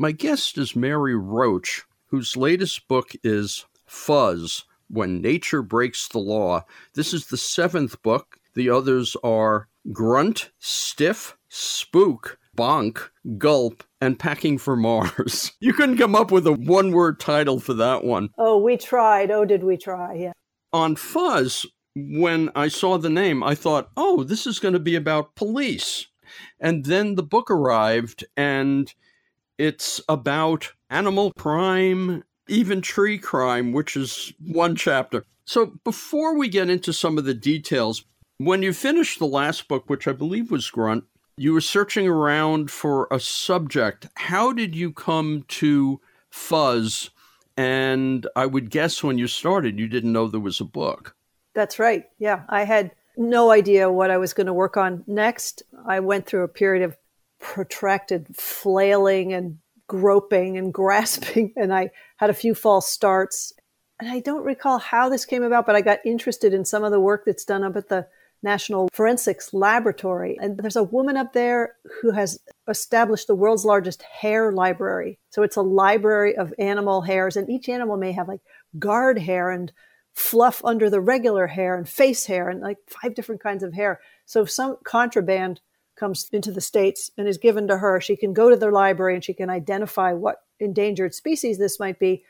My guest is Mary Roach, whose latest book is Fuzz When Nature Breaks the Law. This is the seventh book. The others are Grunt, Stiff, Spook, Bonk, Gulp, and Packing for Mars. You couldn't come up with a one word title for that one. Oh, we tried. Oh, did we try? Yeah. On Fuzz, when I saw the name, I thought, oh, this is going to be about police. And then the book arrived, and it's about animal crime, even tree crime, which is one chapter. So before we get into some of the details, when you finished the last book, which I believe was Grunt, you were searching around for a subject. How did you come to Fuzz? And I would guess when you started, you didn't know there was a book. That's right. Yeah. I had no idea what I was going to work on next. I went through a period of protracted flailing and groping and grasping, and I had a few false starts. And I don't recall how this came about, but I got interested in some of the work that's done up at the National Forensics Laboratory. And there's a woman up there who has established the world's largest hair library. So it's a library of animal hairs, and each animal may have like guard hair and fluff under the regular hair and face hair and like five different kinds of hair. So some contraband comes into the States and is given to her, she can go to the library and she can identify what endangered species this might be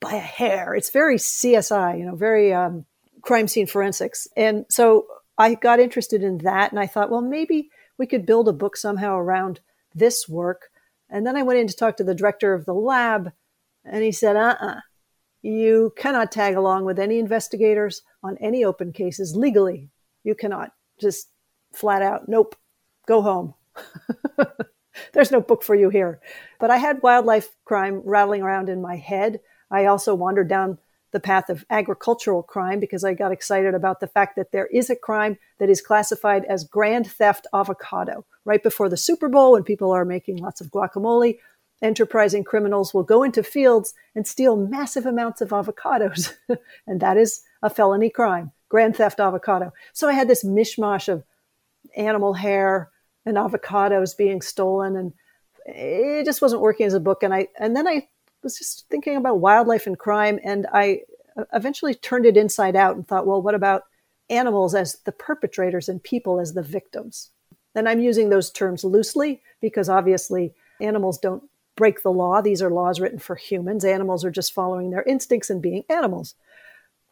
by a hair. It's very CSI, you know, very um, crime scene forensics. And so I got interested in that and I thought, well, maybe we could build a book somehow around this work. And then I went in to talk to the director of the lab and he said, uh uh-uh. uh you cannot tag along with any investigators on any open cases legally. You cannot just flat out, nope, go home. There's no book for you here. But I had wildlife crime rattling around in my head. I also wandered down the path of agricultural crime because I got excited about the fact that there is a crime that is classified as grand theft avocado. Right before the Super Bowl, when people are making lots of guacamole, enterprising criminals will go into fields and steal massive amounts of avocados. and that is a felony crime, grand theft avocado. So I had this mishmash of animal hair and avocados being stolen and it just wasn't working as a book and I and then I was just thinking about wildlife and crime and I eventually turned it inside out and thought, well, what about animals as the perpetrators and people as the victims? And I'm using those terms loosely because obviously animals don't break the law. These are laws written for humans. Animals are just following their instincts and being animals,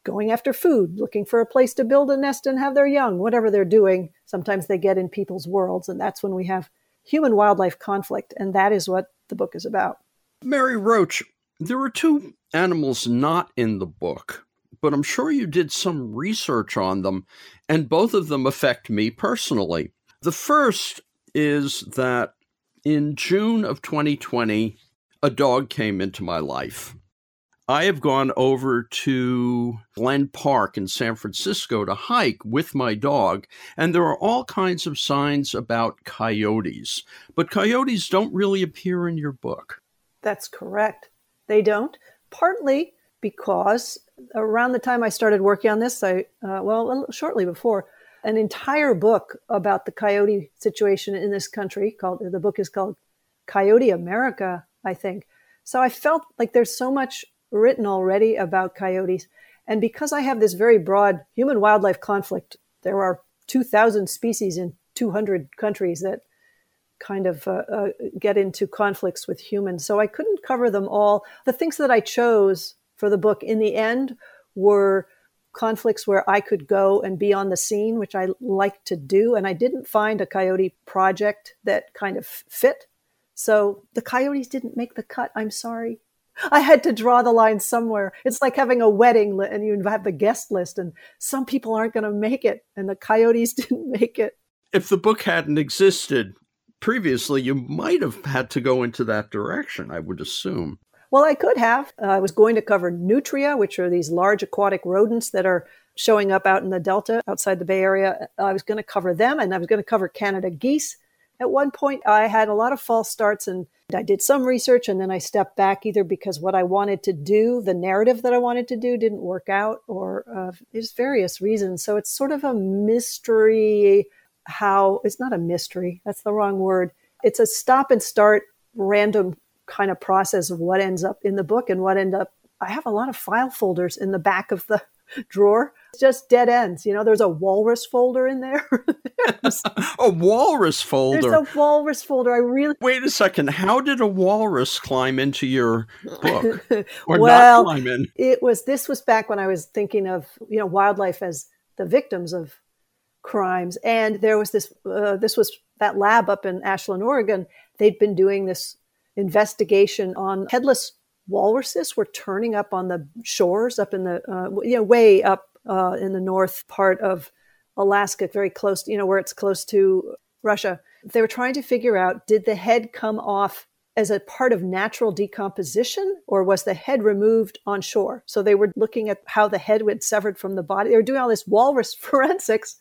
going after food, looking for a place to build a nest and have their young, whatever they're doing. Sometimes they get in people's worlds, and that's when we have human wildlife conflict. And that is what the book is about. Mary Roach, there are two animals not in the book, but I'm sure you did some research on them, and both of them affect me personally. The first is that in June of 2020, a dog came into my life. I have gone over to Glen Park in San Francisco to hike with my dog, and there are all kinds of signs about coyotes. But coyotes don't really appear in your book. That's correct. They don't, partly because around the time I started working on this, I, uh, well, shortly before, an entire book about the coyote situation in this country called the book is called Coyote America, I think. So I felt like there's so much written already about coyotes. And because I have this very broad human wildlife conflict, there are 2,000 species in 200 countries that kind of uh, uh, get into conflicts with humans. So I couldn't cover them all. The things that I chose for the book in the end were conflicts where I could go and be on the scene, which I like to do. And I didn't find a coyote project that kind of fit. So the coyotes didn't make the cut. I'm sorry. I had to draw the line somewhere. It's like having a wedding and you have the guest list, and some people aren't going to make it, and the coyotes didn't make it. If the book hadn't existed, previously, you might have had to go into that direction, I would assume. Well, I could have. Uh, I was going to cover nutria, which are these large aquatic rodents that are showing up out in the Delta outside the Bay Area. I was going to cover them and I was going to cover Canada geese. At one point, I had a lot of false starts and I did some research and then I stepped back either because what I wanted to do, the narrative that I wanted to do, didn't work out or uh, there's various reasons. So it's sort of a mystery how it's not a mystery, that's the wrong word. It's a stop and start random kind of process of what ends up in the book and what end up I have a lot of file folders in the back of the drawer. Just dead ends. You know, there's a walrus folder in there. a walrus folder. There's a walrus folder. I really wait a second. How did a walrus climb into your book, or well, not climb in? It was. This was back when I was thinking of you know wildlife as the victims of crimes, and there was this. Uh, this was that lab up in Ashland, Oregon. They'd been doing this investigation on headless walruses were turning up on the shores up in the uh, you know way up uh, in the north part of Alaska, very close, you know, where it's close to Russia. They were trying to figure out did the head come off as a part of natural decomposition or was the head removed on shore? So they were looking at how the head was severed from the body. They were doing all this walrus forensics.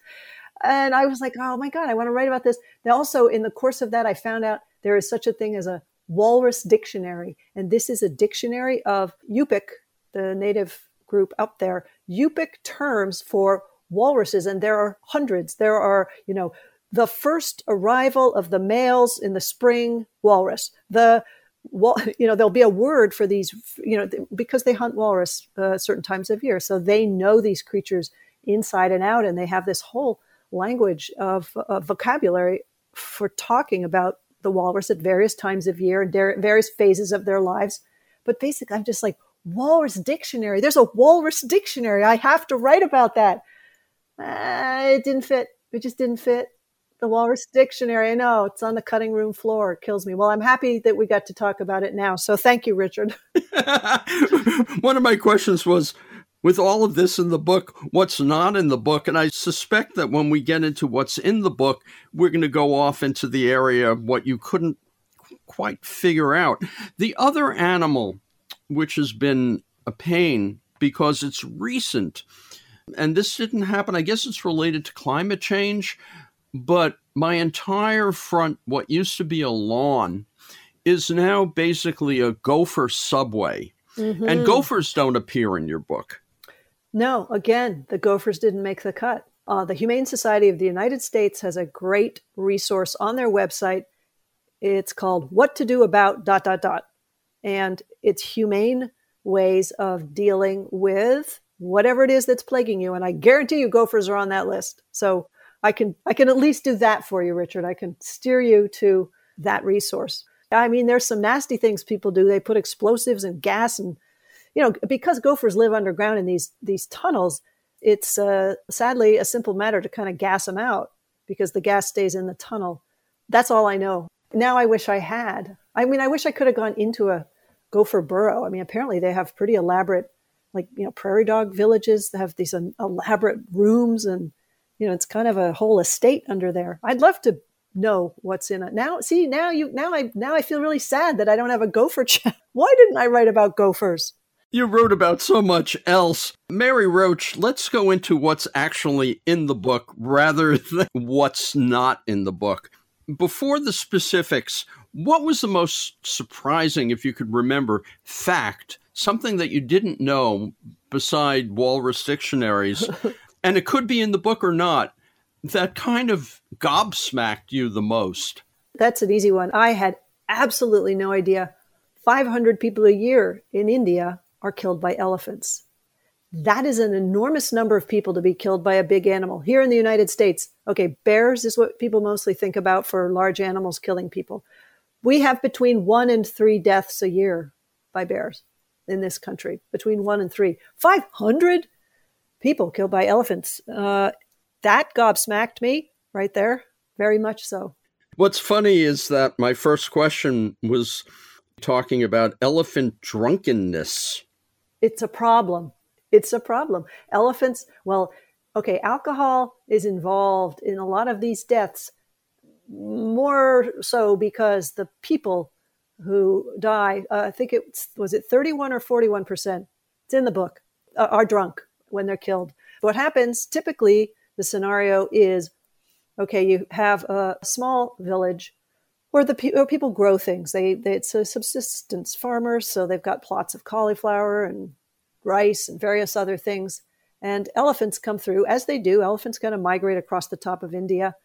And I was like, oh my God, I want to write about this. Now, also, in the course of that, I found out there is such a thing as a Walrus Dictionary. And this is a dictionary of Yupik, the native group up there, Yupik terms for walruses. And there are hundreds. There are, you know, the first arrival of the males in the spring walrus, the you know, there'll be a word for these, you know, because they hunt walrus uh, certain times of year. So they know these creatures inside and out, and they have this whole language of, of vocabulary for talking about the walrus at various times of year and various phases of their lives. But basically, I'm just like, walrus dictionary. There's a walrus dictionary. I have to write about that. Uh, it didn't fit. It just didn't fit. The walrus dictionary. I know it's on the cutting room floor. It kills me. Well, I'm happy that we got to talk about it now. So thank you, Richard. One of my questions was with all of this in the book, what's not in the book. And I suspect that when we get into what's in the book, we're going to go off into the area of what you couldn't quite figure out. The other animal, which has been a pain because it's recent, and this didn't happen, I guess it's related to climate change, but my entire front, what used to be a lawn, is now basically a gopher subway. Mm-hmm. And gophers don't appear in your book. No, again, the gophers didn't make the cut. Uh, the Humane Society of the United States has a great resource on their website. It's called What to Do About dot dot dot. And it's humane ways of dealing with whatever it is that's plaguing you. And I guarantee you gophers are on that list. So I can I can at least do that for you, Richard. I can steer you to that resource. I mean, there's some nasty things people do. They put explosives and gas and you know, because gophers live underground in these these tunnels, it's uh, sadly a simple matter to kind of gas them out because the gas stays in the tunnel. That's all I know. Now I wish I had. I mean, I wish I could have gone into a gopher burrow. I mean, apparently they have pretty elaborate, like you know, prairie dog villages. They have these elaborate rooms, and you know, it's kind of a whole estate under there. I'd love to know what's in it. Now, see, now you, now I, now I feel really sad that I don't have a gopher chat. Why didn't I write about gophers? You wrote about so much else. Mary Roach, let's go into what's actually in the book rather than what's not in the book. Before the specifics, what was the most surprising, if you could remember, fact, something that you didn't know beside walrus dictionaries, and it could be in the book or not, that kind of gobsmacked you the most? That's an easy one. I had absolutely no idea. 500 people a year in India are killed by elephants. That is an enormous number of people to be killed by a big animal. Here in the United States, okay, bears is what people mostly think about for large animals killing people. We have between one and three deaths a year by bears in this country, between one and three. 500 people killed by elephants. Uh, that gobsmacked me right there, very much so. What's funny is that my first question was talking about elephant drunkenness it's a problem. It's a problem. Elephants, well, okay, alcohol is involved in a lot of these deaths. more so because the people who die, uh, I think it was it 31 or 41 percent. It's in the book. Uh, are drunk when they're killed. What happens typically? The scenario is okay. You have a small village where the pe- where people grow things. They, they it's a subsistence farmers, so they've got plots of cauliflower and rice and various other things. And elephants come through, as they do. Elephants kind of migrate across the top of India,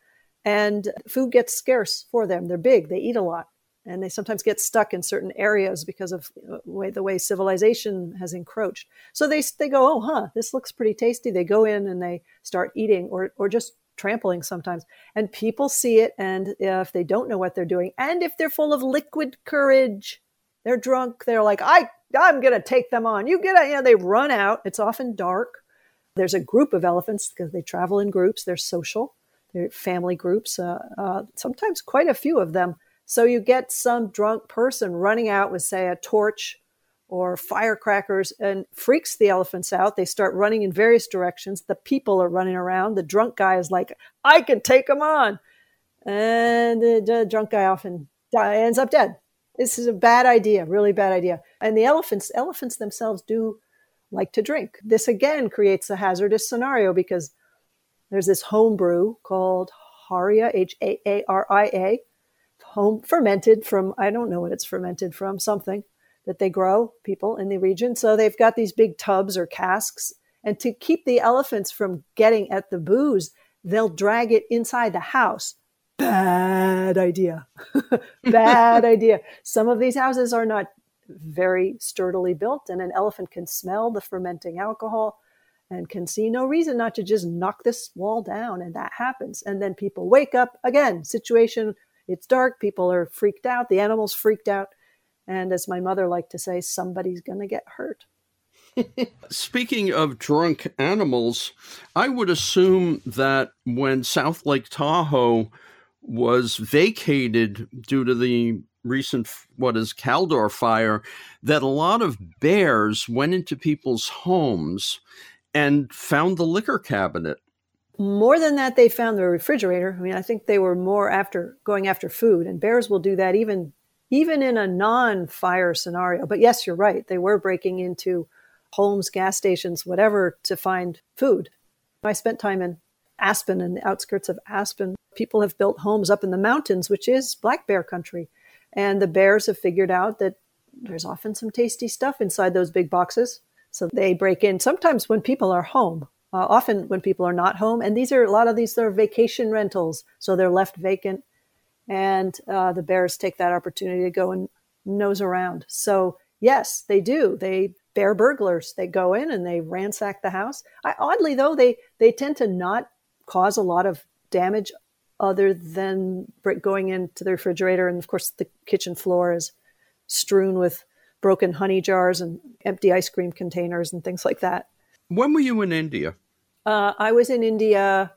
and food gets scarce for them. They're big, they eat a lot, and they sometimes get stuck in certain areas because of the way, the way civilization has encroached. So they, they go, oh, huh, this looks pretty tasty. They go in and they start eating or, or just trampling sometimes. And people see it, and if they don't know what they're doing, and if they're full of liquid courage, they're drunk, they're like, I, I'm going to take them on. You get out, you know, they run out. It's often dark. There's a group of elephants because they travel in groups. They're social. They're family groups. Uh, uh, sometimes quite a few of them. So you get some drunk person running out with, say, a torch or firecrackers and freaks the elephants out. They start running in various directions. The people are running around. The drunk guy is like, I can take them on. And the, the drunk guy often die, ends up dead. This is a bad idea, really bad idea. And the elephants, elephants themselves do like to drink. This again creates a hazardous scenario because there's this home brew called Haria, H A A R I A, home fermented from, I don't know what it's fermented from, something that they grow, people in the region. So they've got these big tubs or casks. And to keep the elephants from getting at the booze, they'll drag it inside the house. Bad idea. Bad idea. Some of these houses are not very sturdily built, and an elephant can smell the fermenting alcohol and can see no reason not to just knock this wall down. And that happens. And then people wake up again, situation, it's dark, people are freaked out, the animals freaked out and as my mother liked to say, somebody's going to get hurt. Speaking of drunk animals, I would assume that when South Lake Tahoe was vacated due to the recent what is Caldor fire that a lot of bears went into people's homes and found the liquor cabinet. More than that, they found the refrigerator. I mean, I think they were more after going after food, and bears will do that even even in a non fire scenario. But yes, you're right. They were breaking into homes, gas stations, whatever to find food. I spent time in Aspen and the outskirts of Aspen. People have built homes up in the mountains, which is black bear country. And the bears have figured out that there's often some tasty stuff inside those big boxes. So they break in sometimes when people are home, uh, often when people are not home. And these are a lot of these are vacation rentals. So they're left vacant and uh, the bears take that opportunity to go and nose around. So yes, they do. They bear burglars. They go in and they ransack the house. I, oddly though, they they tend to not cause a lot of damage other than going into the refrigerator, and of course the kitchen floor is strewn with broken honey jars and empty ice cream containers and things like that. When were you in India? Uh, I was in India.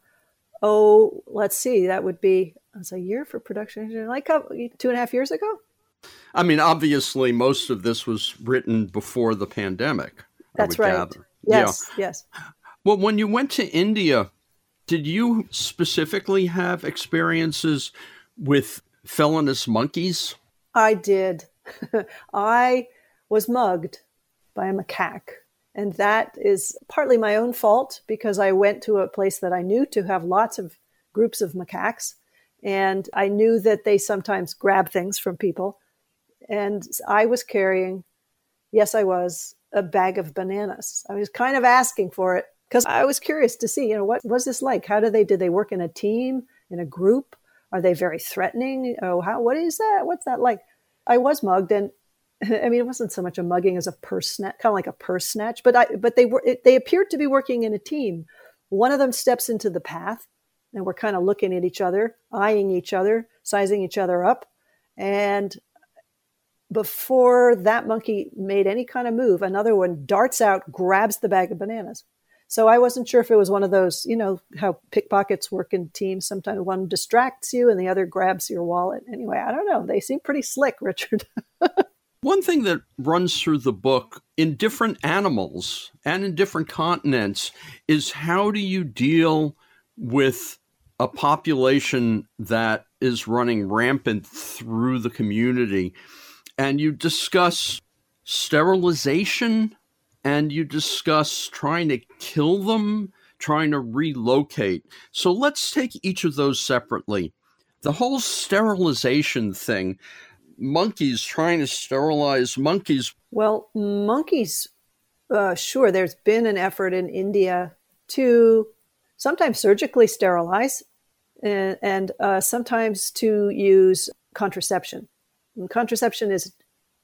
Oh, let's see. That would be was a year for production, like two and a half years ago. I mean, obviously, most of this was written before the pandemic. That's right. Gather. Yes, yeah. yes. Well, when you went to India, did you specifically have experiences with felonious monkeys? I did. I was mugged by a macaque. And that is partly my own fault because I went to a place that I knew to have lots of groups of macaques. And I knew that they sometimes grab things from people. And I was carrying, yes, I was, a bag of bananas. I was kind of asking for it because I was curious to see, you know, what was this like? How do they, did they work in a team, in a group? Are they very threatening? Oh, how, what is that? What's that like? I was mugged and I mean, it wasn't so much a mugging as a purse snatch, kind of like a purse snatch, but I, but they were, it, they appeared to be working in a team. One of them steps into the path and we're kind of looking at each other, eyeing each other, sizing each other up. And before that monkey made any kind of move, another one darts out, grabs the bag of bananas. So I wasn't sure if it was one of those, you know, how pickpockets work in teams. Sometimes one distracts you and the other grabs your wallet. Anyway, I don't know. They seem pretty slick, Richard. one thing that runs through the book in different animals and in different continents is how do you deal with a population that is running rampant through the community. And you discuss sterilization and you discuss trying to kill them, trying to relocate. So let's take each of those separately. The whole sterilization thing, monkeys trying to sterilize monkeys. Well, monkeys, uh, sure, there's been an effort in India to sometimes surgically sterilize and, and uh, sometimes to use contraception. And contraception is,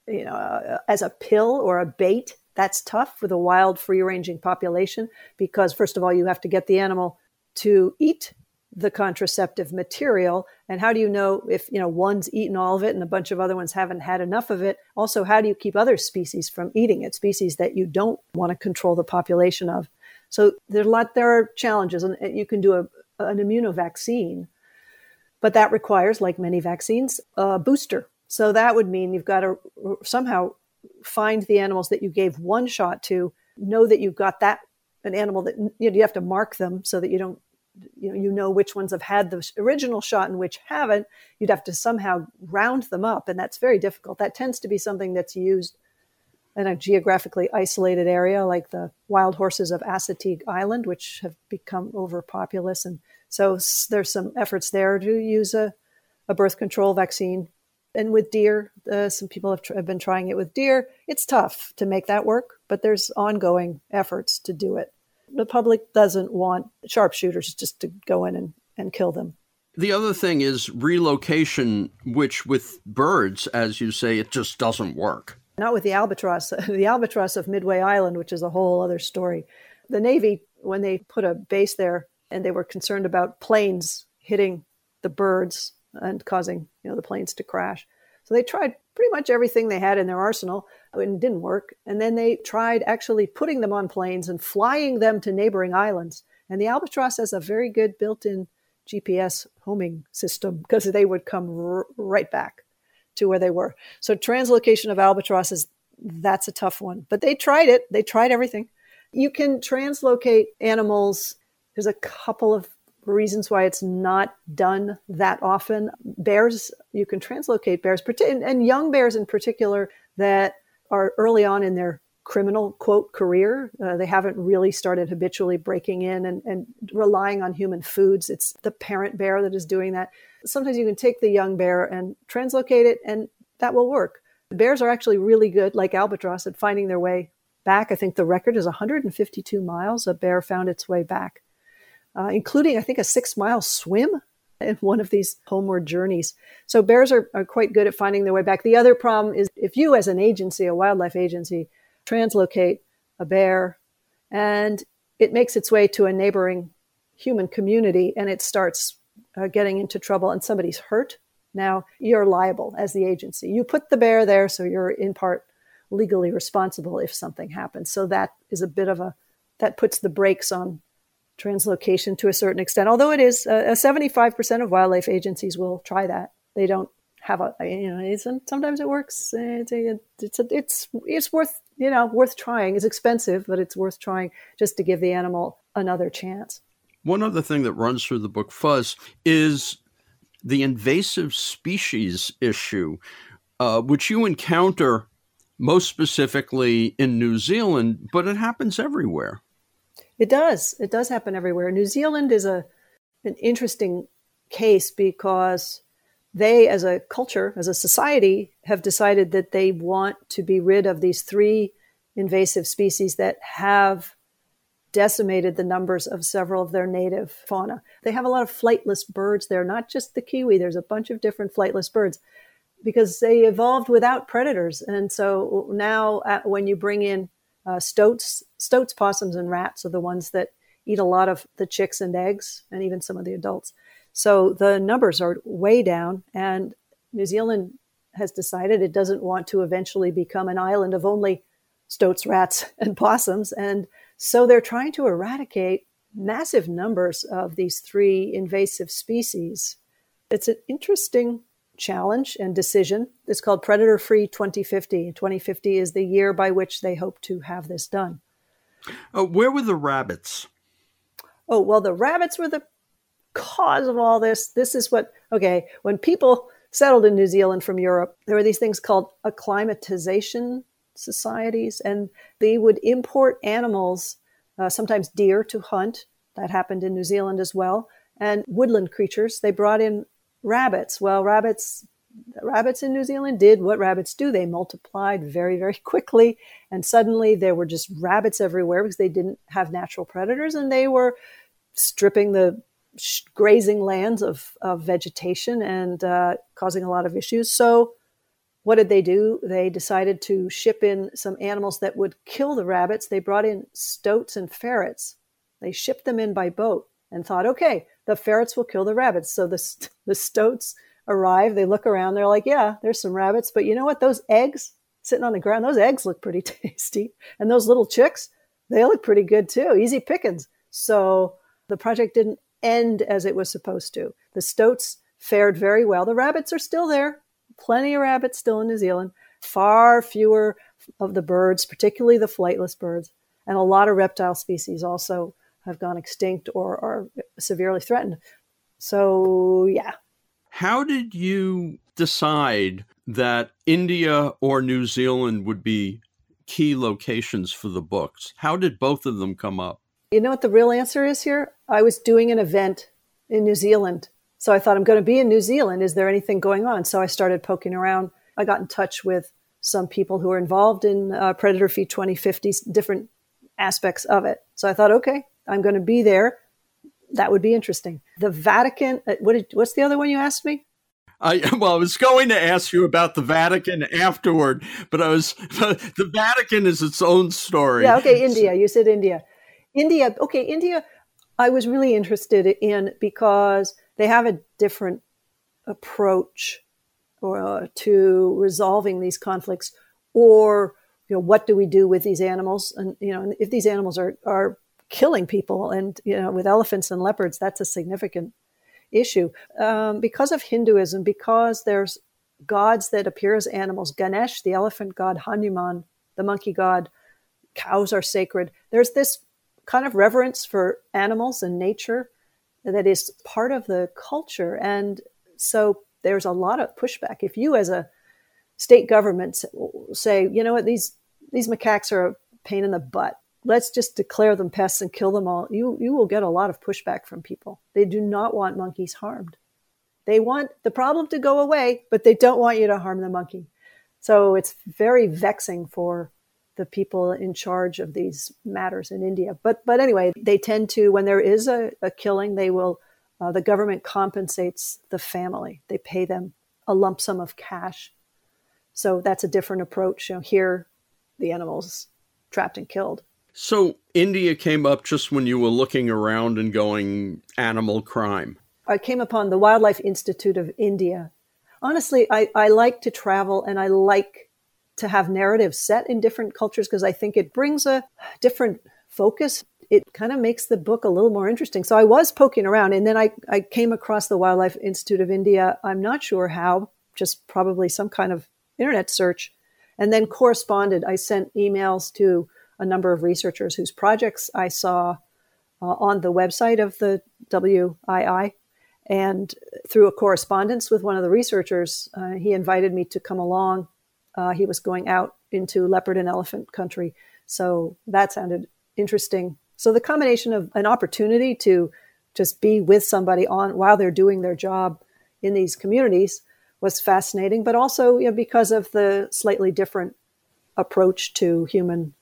you know, uh, as a pill or a bait. That's tough with a wild, free ranging population because, first of all, you have to get the animal to eat the contraceptive material. And how do you know if you know one's eaten all of it and a bunch of other ones haven't had enough of it? Also how do you keep other species from eating it species that you don't want to control the population of? So there's a lot there are challenges and you can do a, an immunovaccine but that requires like many vaccines a booster. So that would mean you've got to somehow find the animals that you gave one shot to know that you've got that an animal that you, know, you have to mark them so that you don't you know, you know which ones have had the original shot and which haven't. You'd have to somehow round them up, and that's very difficult. That tends to be something that's used in a geographically isolated area like the wild horses of Assateague Island, which have become overpopulous. And so there's some efforts there to use a, a birth control vaccine. And with deer, uh, some people have, tr- have been trying it with deer. It's tough to make that work, but there's ongoing efforts to do it the public doesn't want sharpshooters just to go in and, and kill them. The other thing is relocation, which with birds, as you say, it just doesn't work. Not with the albatross. The albatross of Midway Island, which is a whole other story. The Navy, when they put a base there and they were concerned about planes hitting the birds and causing you know the planes to crash, so they tried pretty much everything they had in their arsenal and didn't work. And then they tried actually putting them on planes and flying them to neighboring islands. And the Albatross has a very good built in GPS homing system because they would come r- right back to where they were. So translocation of albatrosses, that's a tough one. But they tried it. They tried everything. You can translocate animals. There's a couple of reasons why it's not done that often. Bears, you can translocate bears, and young bears in particular that are early on in their criminal quote career. Uh, they haven't really started habitually breaking in and, and relying on human foods. It's the parent bear that is doing that. Sometimes you can take the young bear and translocate it, and that will work. Bears are actually really good, like albatross, at finding their way back. I think the record is 152 miles a bear found its way back uh, including, I think, a six mile swim in one of these homeward journeys. So bears are, are quite good at finding their way back. The other problem is if you, as an agency, a wildlife agency, translocate a bear and it makes its way to a neighboring human community and it starts uh, getting into trouble and somebody's hurt, now you're liable as the agency. You put the bear there, so you're in part legally responsible if something happens. So that is a bit of a that puts the brakes on translocation to a certain extent. Although it is uh, 75% of wildlife agencies will try that. They don't have a you know sometimes it works. It's it's it's it's worth you know worth trying. It's expensive, but it's worth trying just to give the animal another chance. One other thing that runs through the book Fuzz is the invasive species issue, uh, which you encounter most specifically in New Zealand, but it happens everywhere. It does. It does happen everywhere. New Zealand is a an interesting case because they, as a culture, as a society, have decided that they want to be rid of these three invasive species that have decimated the numbers of several of their native fauna. They have a lot of flightless birds there, not just the kiwi, there's a bunch of different flightless birds because they evolved without predators. And so now, uh, when you bring in uh, stoats, stoats, possums, and rats are the ones that eat a lot of the chicks and eggs, and even some of the adults. So the numbers are way down, and New Zealand has decided it doesn't want to eventually become an island of only stoats, rats, and possums, and so they're trying to eradicate massive numbers of these three invasive species. It's an interesting challenge and decision. It's called Predator Free 2050. 2050 is the year by which they hope to have this done. Uh, where were the rabbits? Oh, well, the rabbits were the cause of all this, this is what, okay, when people settled in New Zealand from Europe, there were these things called acclimatization societies, and they would import animals, uh, sometimes deer to hunt. That happened in New Zealand as well. And woodland creatures. They brought in rabbits. Well, rabbits rabbits in New Zealand did what rabbits do. They multiplied very, very quickly. And suddenly there were just rabbits everywhere because they didn't have natural predators and they were stripping the grazing lands of, of vegetation and uh, causing a lot of issues. So, what did they do? They decided to ship in some animals that would kill the rabbits. They brought in stoats and ferrets. They shipped them in by boat and thought, okay, the ferrets will kill the rabbits. So the, the stoats arrive, they look around, they're like, yeah, there's some rabbits, but you know what? Those eggs sitting on the ground, those eggs look pretty tasty. And those little chicks, they look pretty good too. Easy pickings. So the project didn't end as it was supposed to. The stoats fared very well. The rabbits are still there. Plenty of rabbits still in New Zealand. Far fewer of the birds, particularly the flightless birds, and a lot of reptile species also have gone extinct or are severely threatened. So, yeah. How did you decide that India or New Zealand would be key locations for the books? How did both of them come up? You know what the real answer is here? I was doing an event in New Zealand. So I thought, I'm going to be in New Zealand. Is there anything going on? So I started poking around. I got in touch with some people who are involved in uh, Predator Free 2050, different aspects of it. So I thought, okay, I'm going to be there. That would be interesting. The Vatican. Uh, what did, what's the other one you asked me? I well, I was going to ask you about the Vatican afterward, but I was the Vatican is its own story. Yeah. Okay. India. You said India. India. Okay. India. I was really interested in because they have a different approach uh, to resolving these conflicts, or you know, what do we do with these animals? And you know, if these animals are are killing people. And, you know, with elephants and leopards, that's a significant issue. Um, because of Hinduism, because there's gods that appear as animals Ganesh, the elephant god, Hanuman, the monkey god, cows are sacred. There's this kind of reverence for animals and nature that is part of the culture. And so there's a lot of pushback. If you, as a state government, say, you know what, these, these macaques are a pain in the butt let's just declare them pests and kill them all, you, you will get a lot of pushback from people. They do not want monkeys harmed. They want the problem to go away, but they don't want you to harm the monkey. So it's very vexing for the people in charge of these matters in India. But but anyway, they tend to when there is a, a killing, they will uh, the government compensates the family. They pay them a lump sum of cash. So that's a different approach. You know, here the animals trapped and killed. So India came up just when you were looking around and going animal crime. I came upon the Wildlife Institute of India. Honestly, I, I like to travel and I like to have narratives set in different cultures because I think it brings a different focus. It kind of makes the book a little more interesting. So I was poking around and then I, I came across the Wildlife Institute of India. I'm not sure how, just probably some kind of internet search, and then corresponded. I sent emails to a number of researchers whose projects I saw uh, on the website of the WII. And through a correspondence with one of the researchers, uh, he invited me to come along. Uh, he was going out into leopard and elephant country. So that sounded interesting. So the combination of an opportunity to just be with somebody on while they're doing their job in these communities was fascinating, but also you know, because of the slightly different approach to human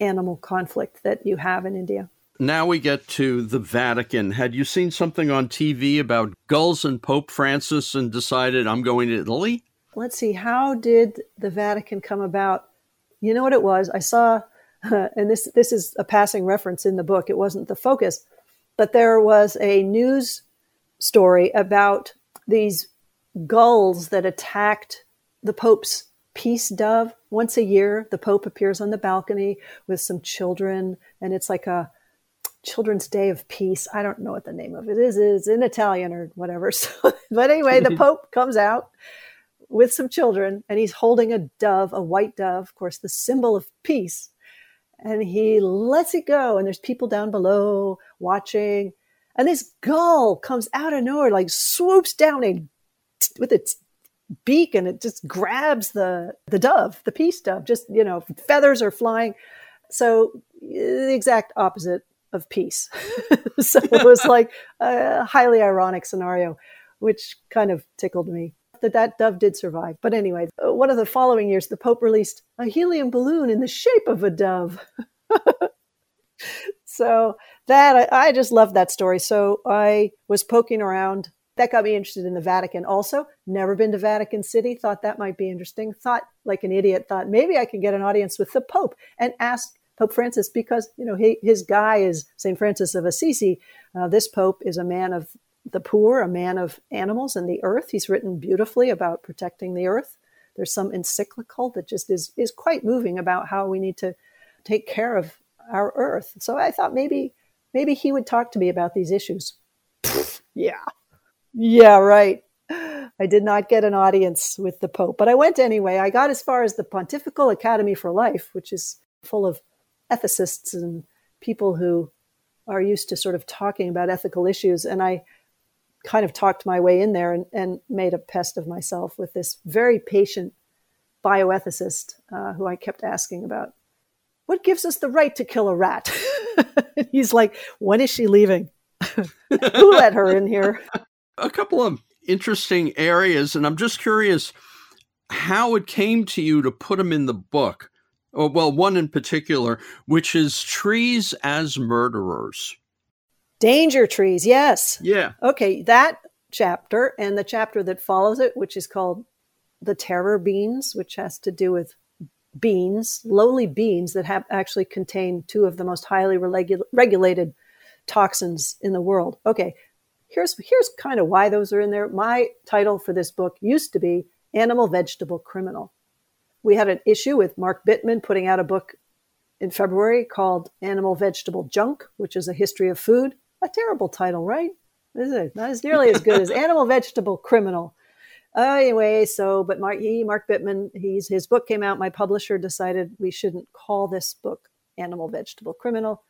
animal conflict that you have in India. Now we get to the Vatican. Had you seen something on TV about gulls and Pope Francis and decided I'm going to Italy? Let's see, how did the Vatican come about? You know what it was? I saw, uh, and this, this is a passing reference in the book, it wasn't the focus, but there was a news story about these gulls that attacked the Pope's peace dove. Once a year, the Pope appears on the balcony with some children, and it's like a Children's Day of Peace. I don't know what the name of it is. It's in Italian or whatever. So, but anyway, the Pope comes out with some children, and he's holding a dove, a white dove, of course, the symbol of peace. And he lets it go, and there's people down below watching. And this gull comes out of nowhere, like swoops down and with its beak and it just grabs the the dove, the peace dove. Just you know, feathers are flying. So the exact opposite of peace. so it was like a highly ironic scenario, which kind of tickled me. That that dove did survive. But anyway, one of the following years, the Pope released a helium balloon in the shape of a dove. so that I, I just loved that story. So I was poking around that got me interested in the Vatican. Also, never been to Vatican City. Thought that might be interesting. Thought like an idiot. Thought maybe I could get an audience with the Pope and ask Pope Francis because you know he, his guy is Saint Francis of Assisi. Uh, this Pope is a man of the poor, a man of animals and the earth. He's written beautifully about protecting the earth. There's some encyclical that just is is quite moving about how we need to take care of our earth. So I thought maybe maybe he would talk to me about these issues. yeah. Yeah, right. I did not get an audience with the Pope, but I went anyway. I got as far as the Pontifical Academy for Life, which is full of ethicists and people who are used to sort of talking about ethical issues. And I kind of talked my way in there and, and made a pest of myself with this very patient bioethicist uh, who I kept asking about what gives us the right to kill a rat? He's like, when is she leaving? who let her in here? A couple of interesting areas, and I'm just curious how it came to you to put them in the book. Oh, well, one in particular, which is trees as murderers. Danger trees, yes. Yeah. Okay, that chapter and the chapter that follows it, which is called The Terror Beans, which has to do with beans, lowly beans that have actually contain two of the most highly regu- regulated toxins in the world. Okay, here's here's kind of why those are in there. My title for this book used to be Animal Vegetable Criminal. We had an issue with Mark Bittman putting out a book in February called Animal Vegetable Junk, which is a history of food. A terrible title, right? Is it? Not as nearly as good as Animal Vegetable Criminal. Uh, anyway, so but Mark, he, Mark Bittman, he's his book came out. My publisher decided we shouldn't call this book Animal Vegetable Criminal.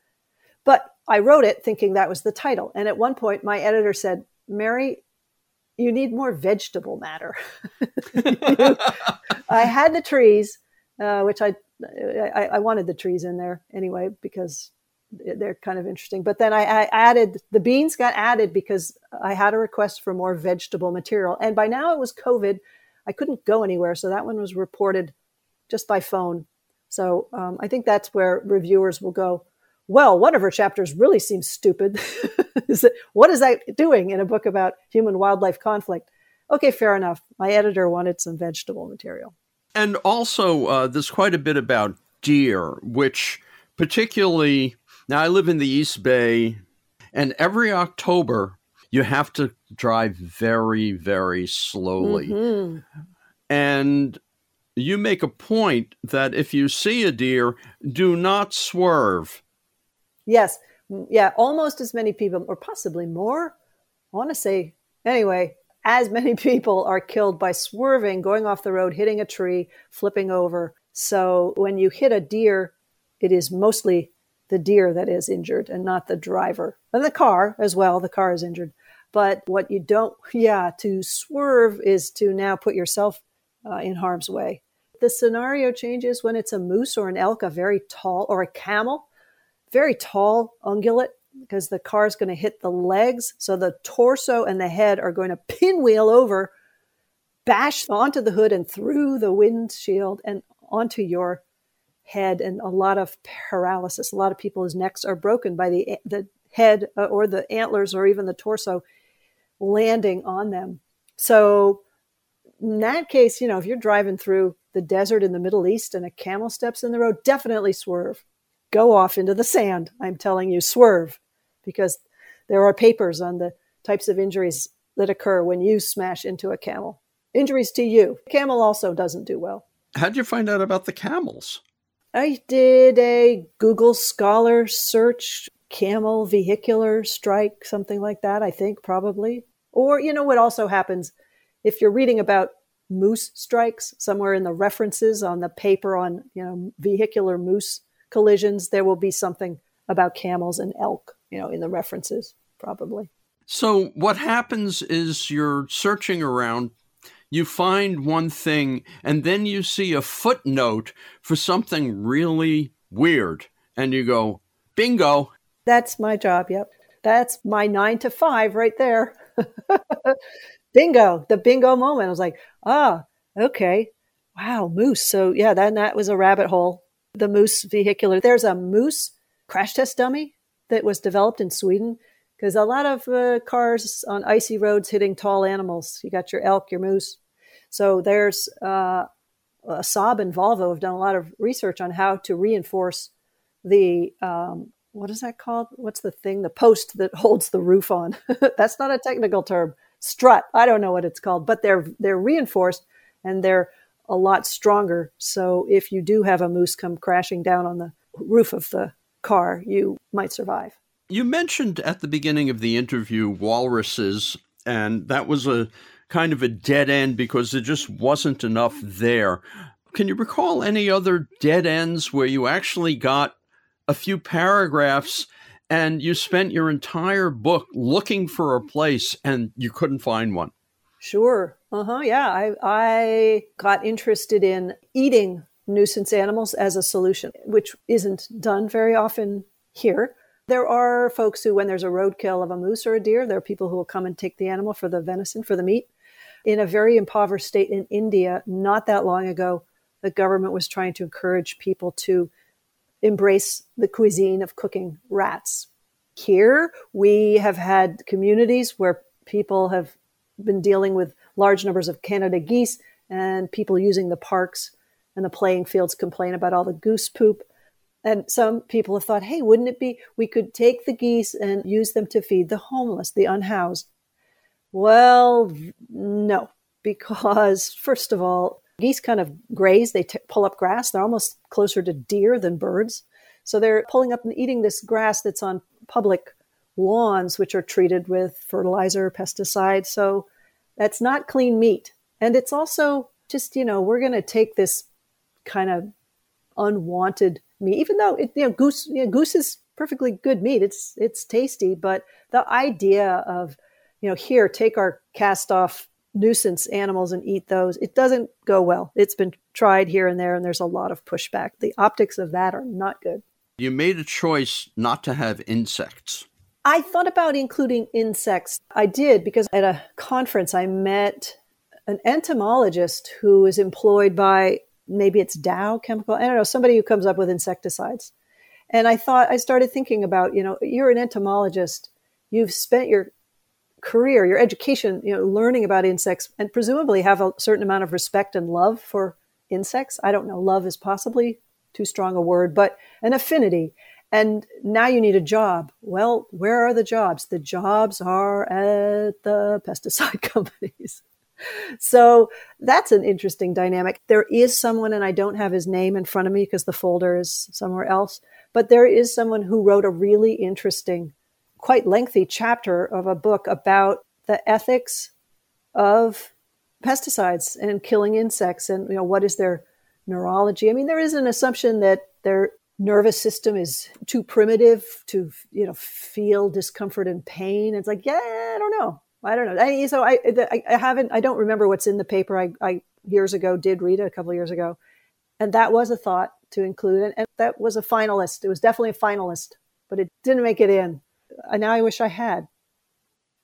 But I wrote it thinking that was the title. And at one point, my editor said, Mary, you need more vegetable matter. I had the trees, uh, which I, I, I wanted the trees in there anyway because they're kind of interesting. But then I, I, added the beans got added because I had a request for more vegetable material, and by now it was COVID. I couldn't go anywhere, so that one was reported just by phone. So um, I think that's where reviewers will go well, one of her chapters really seems stupid. what is that doing in a book about human wildlife conflict? Okay, fair enough. My editor wanted some vegetable material. And also, uh, there's quite a bit about deer, which particularly now I live in the East Bay, and every October you have to drive very, very slowly. Mm-hmm. And you make a point that if you see a deer, do not swerve Yes. Yeah. Almost as many people, or possibly more. I want to say, anyway, as many people are killed by swerving, going off the road, hitting a tree, flipping over. So when you hit a deer, it is mostly the deer that is injured and not the driver. And the car as well, the car is injured. But what you don't, yeah, to swerve is to now put yourself uh, in harm's way. The scenario changes when it's a moose or an elk, a very tall, or a camel very tall ungulate because the car is going to hit the legs. So the torso and the head are going to pinwheel over, bash onto the hood and through the windshield and onto your head. And a lot of paralysis. A lot of people's necks are broken by the, the head uh, or the antlers or even the torso landing on them. So in that case, you know, if you're driving through the desert in the Middle East and a camel steps in the road, definitely swerve go off into the sand. I'm telling you, swerve, because there are papers on the types of injuries that occur when you smash into a camel. Injuries to you. Camel also doesn't do well. How'd you find out about the camels? I did a Google Scholar search, camel vehicular strike, something like that, I think, probably. Or, you know, what also happens if you're reading about moose strikes somewhere in the references on the paper on, you know, vehicular moose collisions, there will be something about camels and elk, you know, in the references. probably. So, what happens is you're searching around, you find one thing, and then you see a footnote for something really weird, and you go, bingo. That's my job. Yep. That's my nine to five right there. bingo, the bingo moment. I was like, ah, okay. Wow, moose. So, yeah, then that was a rabbit hole. The moose vehicular. There's a moose crash test dummy that was developed in Sweden because a lot of uh, cars on icy roads hitting tall animals. You got your elk, your moose. So there's uh, Saab and Volvo have done a lot of research on how to reinforce the um, what is that called? What's the thing? The post that holds the roof on. That's not a technical term. Strut. I don't know what it's called, but they're they're reinforced and they're a lot stronger. So if you do have a moose come crashing down on the roof of the car, you might survive. You mentioned at the beginning of the interview walruses, and that was a kind of a dead end because there just wasn't enough there. Can you recall any other dead ends where you actually got a few paragraphs and you spent your entire book looking for a place and you couldn't find one? Sure. Uh huh. Yeah. I, I got interested in eating nuisance animals as a solution, which isn't done very often here. There are folks who, when there's a roadkill of a moose or a deer, there are people who will come and take the animal for the venison, for the meat. In a very impoverished state in India, not that long ago, the government was trying to encourage people to embrace the cuisine of cooking rats. Here, we have had communities where people have been dealing with large numbers of Canada geese and people using the parks and the playing fields complain about all the goose poop. And some people have thought, hey, wouldn't it be, we could take the geese and use them to feed the homeless, the unhoused. Well, no, because first of all, geese kind of graze, they t- pull up grass. They're almost closer to deer than birds. So they're pulling up and eating this grass that's on public lawns, which are treated with fertilizer, pesticide. So that's not clean meat. And it's also just, you know, we're going to take this kind of unwanted meat, even though it, you know, goose, you know, goose is perfectly good meat. It's, it's tasty, but the idea of, you know, here, take our cast off nuisance animals and eat those, it doesn't go well. It's been tried here and there, and there's a lot of pushback. The optics of that are not good. You made a choice not to have insects. I thought about including insects. I did because at a conference I met an entomologist who is employed by maybe it's Dow Chemical. I don't know, somebody who comes up with insecticides. And I thought, I started thinking about, you know, you're an entomologist. You've spent your career, your education, you know, learning about insects and presumably have a certain amount of respect and love for insects. I don't know, love is possibly too strong a word, but an affinity. And now you need a job. Well, where are the jobs? The jobs are at the pesticide companies so that's an interesting dynamic. There is someone, and I don't have his name in front of me because the folder is somewhere else, but there is someone who wrote a really interesting, quite lengthy chapter of a book about the ethics of pesticides and killing insects and you know what is their neurology i mean there is an assumption that their nervous system is too primitive to you know feel discomfort and pain it's like yeah i don't know I don't know. I, so I, I haven't, I don't remember what's in the paper. I, I years ago did read it a couple years ago, and that was a thought to include, and, and that was a finalist. It was definitely a finalist, but it didn't make it in. And now I wish I had.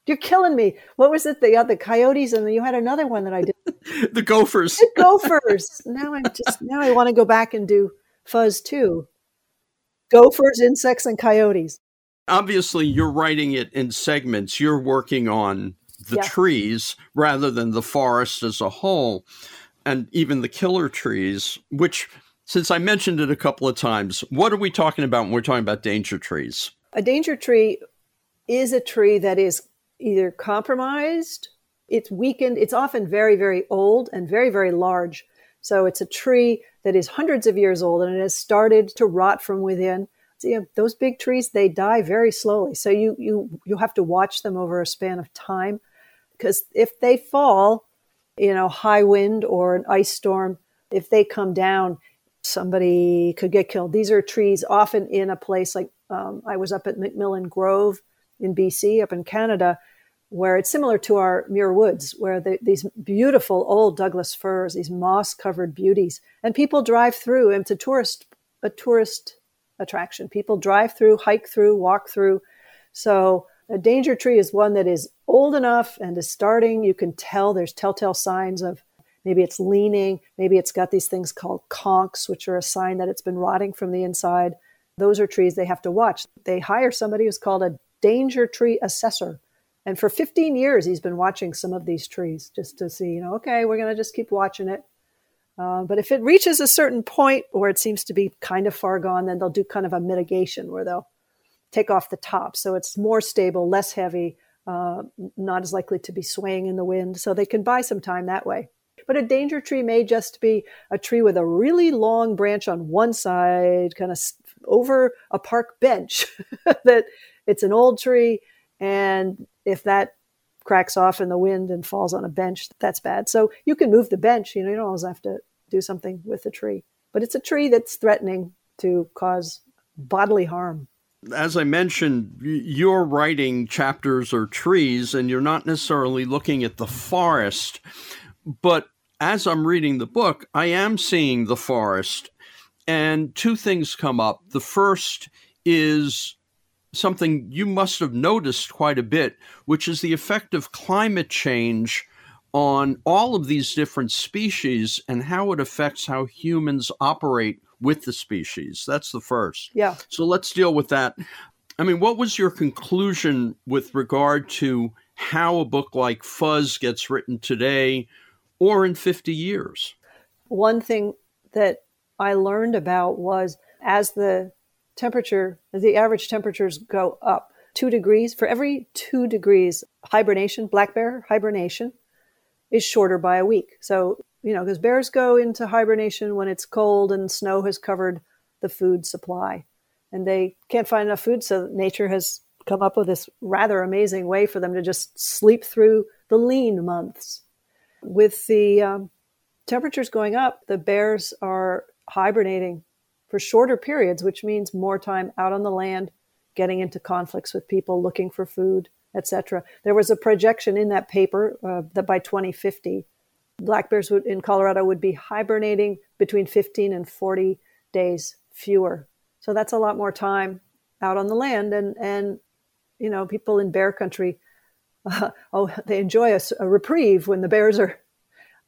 You're killing me. What was it? The uh, the coyotes, and you had another one that I did. the gophers. The gophers. now I'm just now I want to go back and do fuzz too. Gophers, insects, and coyotes obviously you're writing it in segments. You're working on the yeah. trees rather than the forest as a whole, and even the killer trees, which, since I mentioned it a couple of times, what are we talking about when we're talking about danger trees? A danger tree is a tree that is either compromised, it's weakened, it's often very, very old and very, very large. So it's a tree that is hundreds of years old and it has started to rot from within you know, those big trees they die very slowly. So you you you have to watch them over a span of time because if they fall, you know, high wind or an ice storm, if they come down, somebody could get killed. These are trees often in a place like um, I was up at MacMillan Grove in BC, up in Canada, where it's similar to our Muir Woods, where the, these beautiful old Douglas firs, these moss covered beauties, and people drive through. And it's a tourist, a tourist attraction. People drive through, hike through, walk through. So a danger tree is one that is old enough and is starting. You can tell there's telltale signs of maybe it's leaning, maybe it's got these things called conks, which are a sign that it's been rotting from the inside. Those are trees they have to watch. They hire somebody who's called a danger tree assessor and for 15 years, he's been watching some of these trees just to see, you know, okay, we're going to just keep watching it. Uh, but if it reaches a certain point where it seems to be kind of far gone, then they'll do kind of a mitigation where they'll take off the top. So it's more stable, less heavy, uh, not as likely to be swaying in the wind. So they can buy some time that way. But a danger tree may just be a tree with a really long branch on one side, kind of over a park bench, that it's an old tree and if that cracks off in the wind and falls on a bench, that's bad. So you can move the bench. You know, you don't always have to do something with the tree. But it's a tree that's threatening to cause bodily harm. As I mentioned, you're writing chapters or trees, and you're not necessarily looking at the forest. But as I'm reading the book, I am seeing the forest. And two things come up. The first is something you must have noticed quite a bit, which is the effect of climate change on all of these different species and how it affects how humans operate with the species. That's the first. Yeah. So let's deal with that. I mean, what was your conclusion with regard to how a book like Fuzz gets written today or in 50 years? One thing that I learned about was as the temperature, the average temperatures go up two degrees. For every two degrees, hibernation, black bear hibernation, is shorter by a week. So, you know, because bears go into hibernation when it's cold and snow has covered the food supply. And they can't find enough food, so nature has come up with this rather amazing way for them to just sleep through the lean months. With the um, temperatures going up, the bears are hibernating for shorter periods, which means more time out on the land, getting into conflicts with people, looking for food, etc. There was a projection in that paper uh, that by 2050, black bears would, in Colorado would be hibernating between 15 and 40 days fewer. So that's a lot more time out on the land, and and you know people in bear country, uh, oh, they enjoy a, a reprieve when the bears are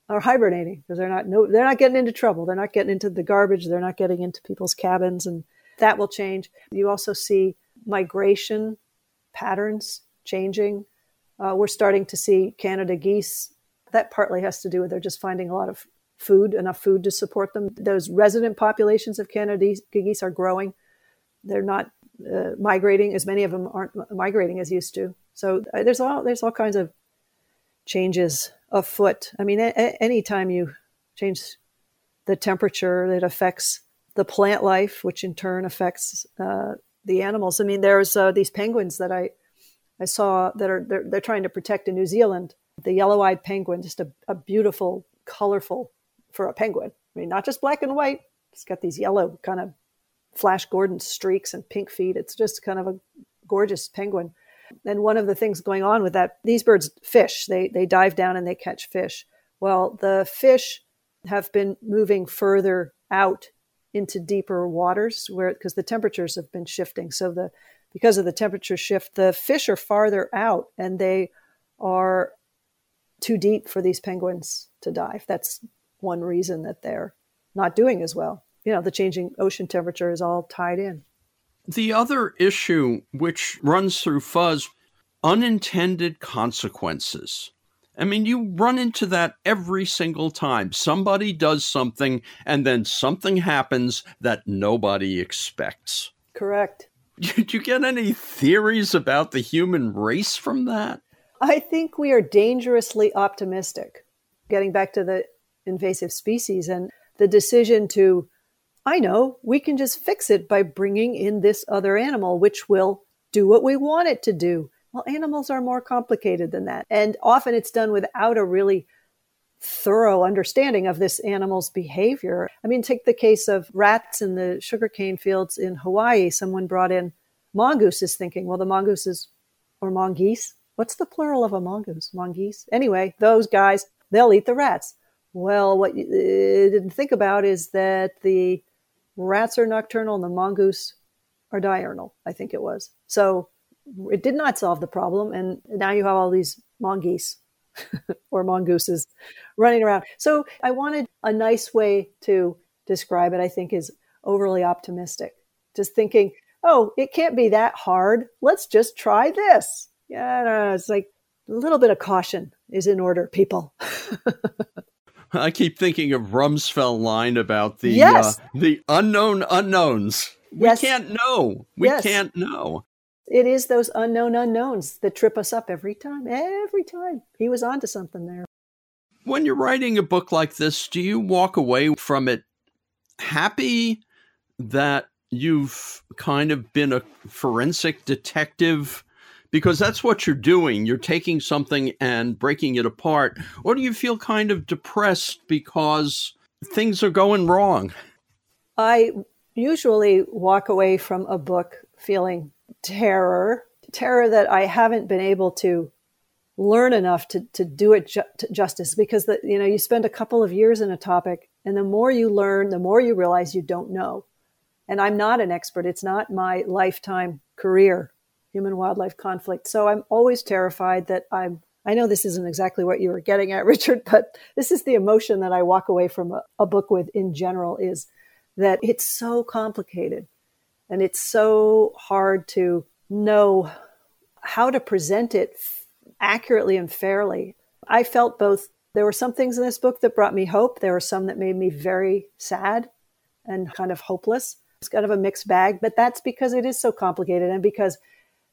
are hibernating because they're not no they're not getting into trouble. They're not getting into the garbage. They're not getting into people's cabins and that will change. You also see migration patterns changing. Uh, we're starting to see canada geese. That partly has to do with they're just finding a lot of food enough food to support them. Those resident populations of canada geese are growing. They're not uh, migrating. As many of them aren't migrating as used to. So uh, there's all there's all kinds of changes afoot. I mean, a- anytime you change the temperature, it affects the plant life, which in turn affects uh, the animals. I mean, there's uh, these penguins that I I saw that are they're, they're trying to protect in New Zealand. The yellow-eyed penguin, just a, a beautiful, colorful for a penguin. I mean, not just black and white. It's got these yellow kind of Flash Gordon streaks and pink feet. It's just kind of a gorgeous penguin. And one of the things going on with that, these birds fish. They they dive down and they catch fish. Well, the fish have been moving further out into deeper waters where because the temperatures have been shifting. So the because of the temperature shift, the fish are farther out and they are too deep for these penguins to dive. That's one reason that they're not doing as well. You know, the changing ocean temperature is all tied in. The other issue which runs through fuzz unintended consequences. I mean, you run into that every single time. Somebody does something and then something happens that nobody expects. Correct. Did you get any theories about the human race from that? I think we are dangerously optimistic. Getting back to the invasive species and the decision to I know we can just fix it by bringing in this other animal, which will do what we want it to do. Well, animals are more complicated than that. And often it's done without a really thorough understanding of this animal's behavior. I mean, take the case of rats in the sugarcane fields in Hawaii. Someone brought in mongooses thinking, well, the mongooses or mongoose. What's the plural of a mongoose? Mongoose. Anyway, those guys, they'll eat the rats. Well, what you uh, didn't think about is that the rats are nocturnal and the mongoose are diurnal, I think it was. So it did not solve the problem. And now you have all these mongoose or mongooses running around. So I wanted a nice way to describe it, I think, is overly optimistic. Just thinking, oh, it can't be that hard. Let's just try this. Yeah, it's like a little bit of caution is in order, people. I keep thinking of Rumsfeld line about the yes. uh, the unknown unknowns. Yes. We can't know. We Yes. can't know. It is those unknown unknowns that trip us up every time. Every time. He was onto something there. When you're writing a book like this, do you walk away from it happy that you've kind of been a forensic detective? Because that's what you're doing. You're taking something and breaking it apart. Or do you feel kind of depressed because things are going wrong? I usually walk away from a book feeling terror, terror that I haven't been able to learn enough to, to do it ju- to justice because the, you know you spend a couple of years in a topic and the more you learn the more you realize you don't know and i'm not an expert it's not my lifetime career human wildlife conflict so i'm always terrified that i'm i know this isn't exactly what you were getting at richard but this is the emotion that i walk away from a, a book with in general is that it's so complicated and it's so hard to know how to present it accurately and fairly. I felt both. There were some things in this book that brought me hope. There were some that made me very sad and kind of hopeless. It's kind of a mixed bag, but that's because it is so complicated and because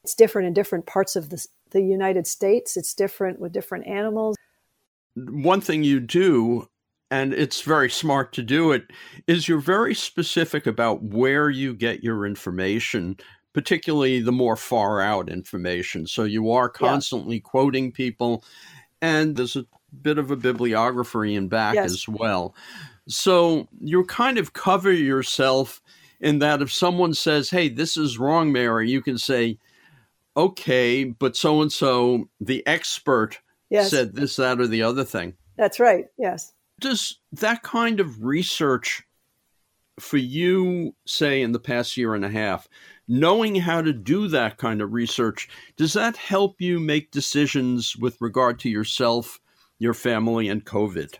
it's different in different parts of the, the United States. It's different with different animals. one thing you do, and it's very smart to do it, is you're very specific about where you get your information, particularly the more far out information. So you are Yeah. constantly quoting people, and there's a bit of a bibliography in back Yes. as well. So you kind of cover yourself in that if someone says, Hey, this is wrong, Mary, you can say, Okay, but so and so, the expert, Yes, said this, that, or the other thing that's right. Yes. does that kind of research for you say in the past year and a half knowing how to do that kind of research does that help you make decisions with regard to yourself your family and covid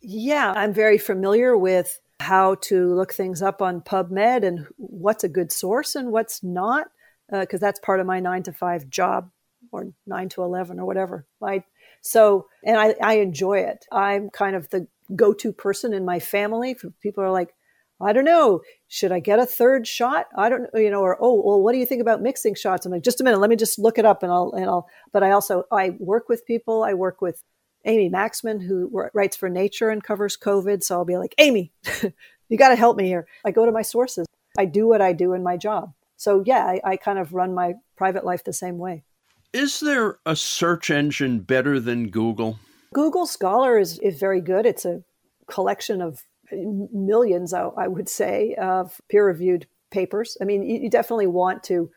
Yeah, I'm very familiar with how to look things up on PubMed and what's a good source and what's not, Uh, because that's part of my nine to five job or nine to 11 or whatever. I, so, and I, I enjoy it. I'm kind of the go to person in my family. People are like, I don't know, should I get a third shot? I don't know, you know, or, oh, well, what do you think about mixing shots? I'm like, just a minute, let me just look it up and I'll, and I'll, but I also, I work with people. I work with Amy Maxmen, who writes for Nature and covers COVID. So I'll be like, Amy, you got to help me here. I go to my sources. I do what I do in my job. So yeah, I, I kind of run my private life the same way. is there a search engine better than google Google Scholar is, is very good. It's a collection of millions, I, I would say, of peer reviewed papers. I mean, you, you definitely want to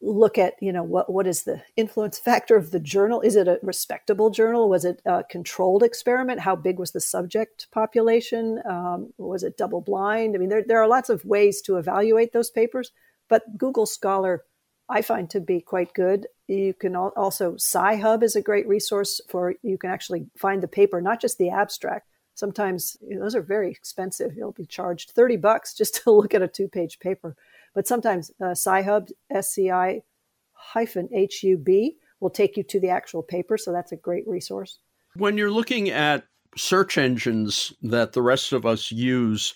look at, you know, what, what is the influence factor of the journal? Is it a respectable journal? Was it a controlled experiment? How big was the subject population? Um, was it double blind? I mean, there, there are lots of ways to evaluate those papers, but Google Scholar I find to be quite good. You can also Sci-Hub is a great resource for you can actually find the paper, not just the abstract. Sometimes you know, those are very expensive. You'll be charged thirty bucks just to look at a two-page paper. But sometimes uh, Sci-Hub, S-C-I hyphen H-U-B, will take you to the actual paper. So that's a great resource. when you're looking at search engines that the rest of us use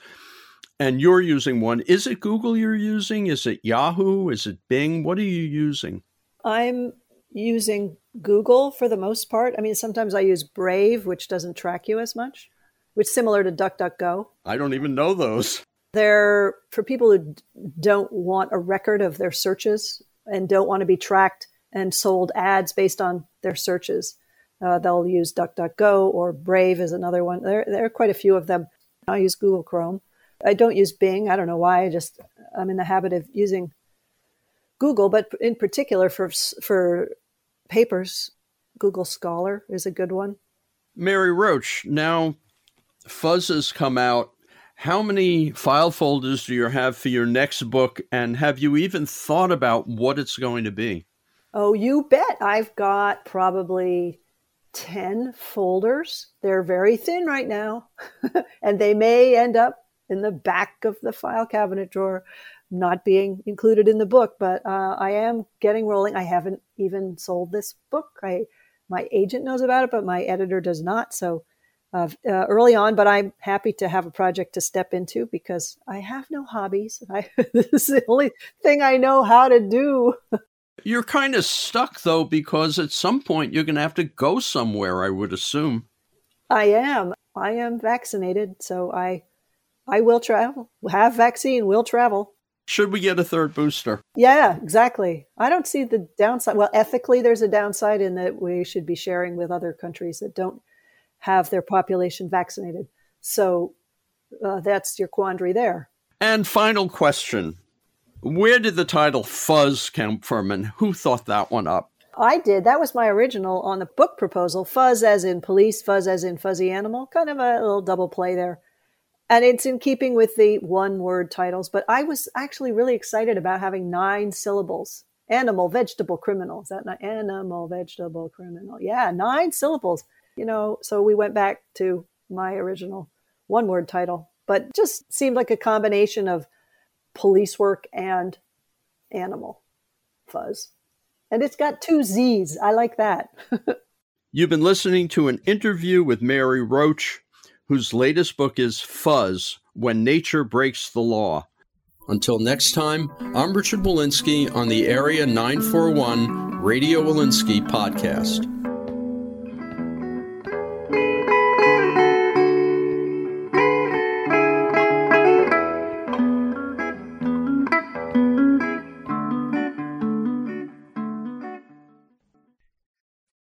and you're using one is it google you're using is it yahoo is it bing what are you using I'm using Google for the most part. I mean, sometimes I use Brave, which doesn't track you as much, which is similar to DuckDuckGo. i don't even know those they're for people who don't want a record of their searches and don't want to be tracked and sold ads based on their searches. Uh, they'll use DuckDuckGo or Brave is another one. There, there are quite a few of them. I use Google Chrome. I don't use Bing. I don't know why. I just I'm in the habit of using Google, but in particular for for papers, Google Scholar is a good one. Mary Roach, now Fuzz has come out. How many file folders do you have for your next book? And have you even thought about what it's going to be? Oh, you bet. I've got probably 10 folders. They're very thin right now, and they may end up in the back of the file cabinet drawer, not being included in the book. But uh, I am getting rolling. I haven't even sold this book. I my agent knows about it, but my editor does not. So uh, uh, early on, but I'm happy to have a project to step into because I have no hobbies. I, this is the only thing I know how to do. You're kind of stuck though, because at some point you're going to have to go somewhere. I would assume. I am. I am vaccinated, so I, I will travel. Have vaccine. Will travel. Should we get a third booster? Yeah, exactly. I don't see the downside. Well, ethically, there's a downside in that we should be sharing with other countries that don't have their population vaccinated. So uh, that's your quandary there. And final question Where did the title Fuzz come from, and who thought that one up? I did. That was my original on the book proposal. Fuzz as in police, fuzz as in fuzzy animal. Kind of a little double play there and it's in keeping with the one word titles but i was actually really excited about having nine syllables. Animal vegetable criminal. Is that not animal vegetable criminal? Yeah nine syllables. You know so we went back to my original one word title but just seemed like a combination of police work and animal fuzz. And it's got two z's. I like that. You've been listening to an interview with mary roach whose latest book is Fuzz When Nature Breaks the Law. Until next time, I'm Richard Wolinsky on the Area 941 Radio Wolinsky podcast.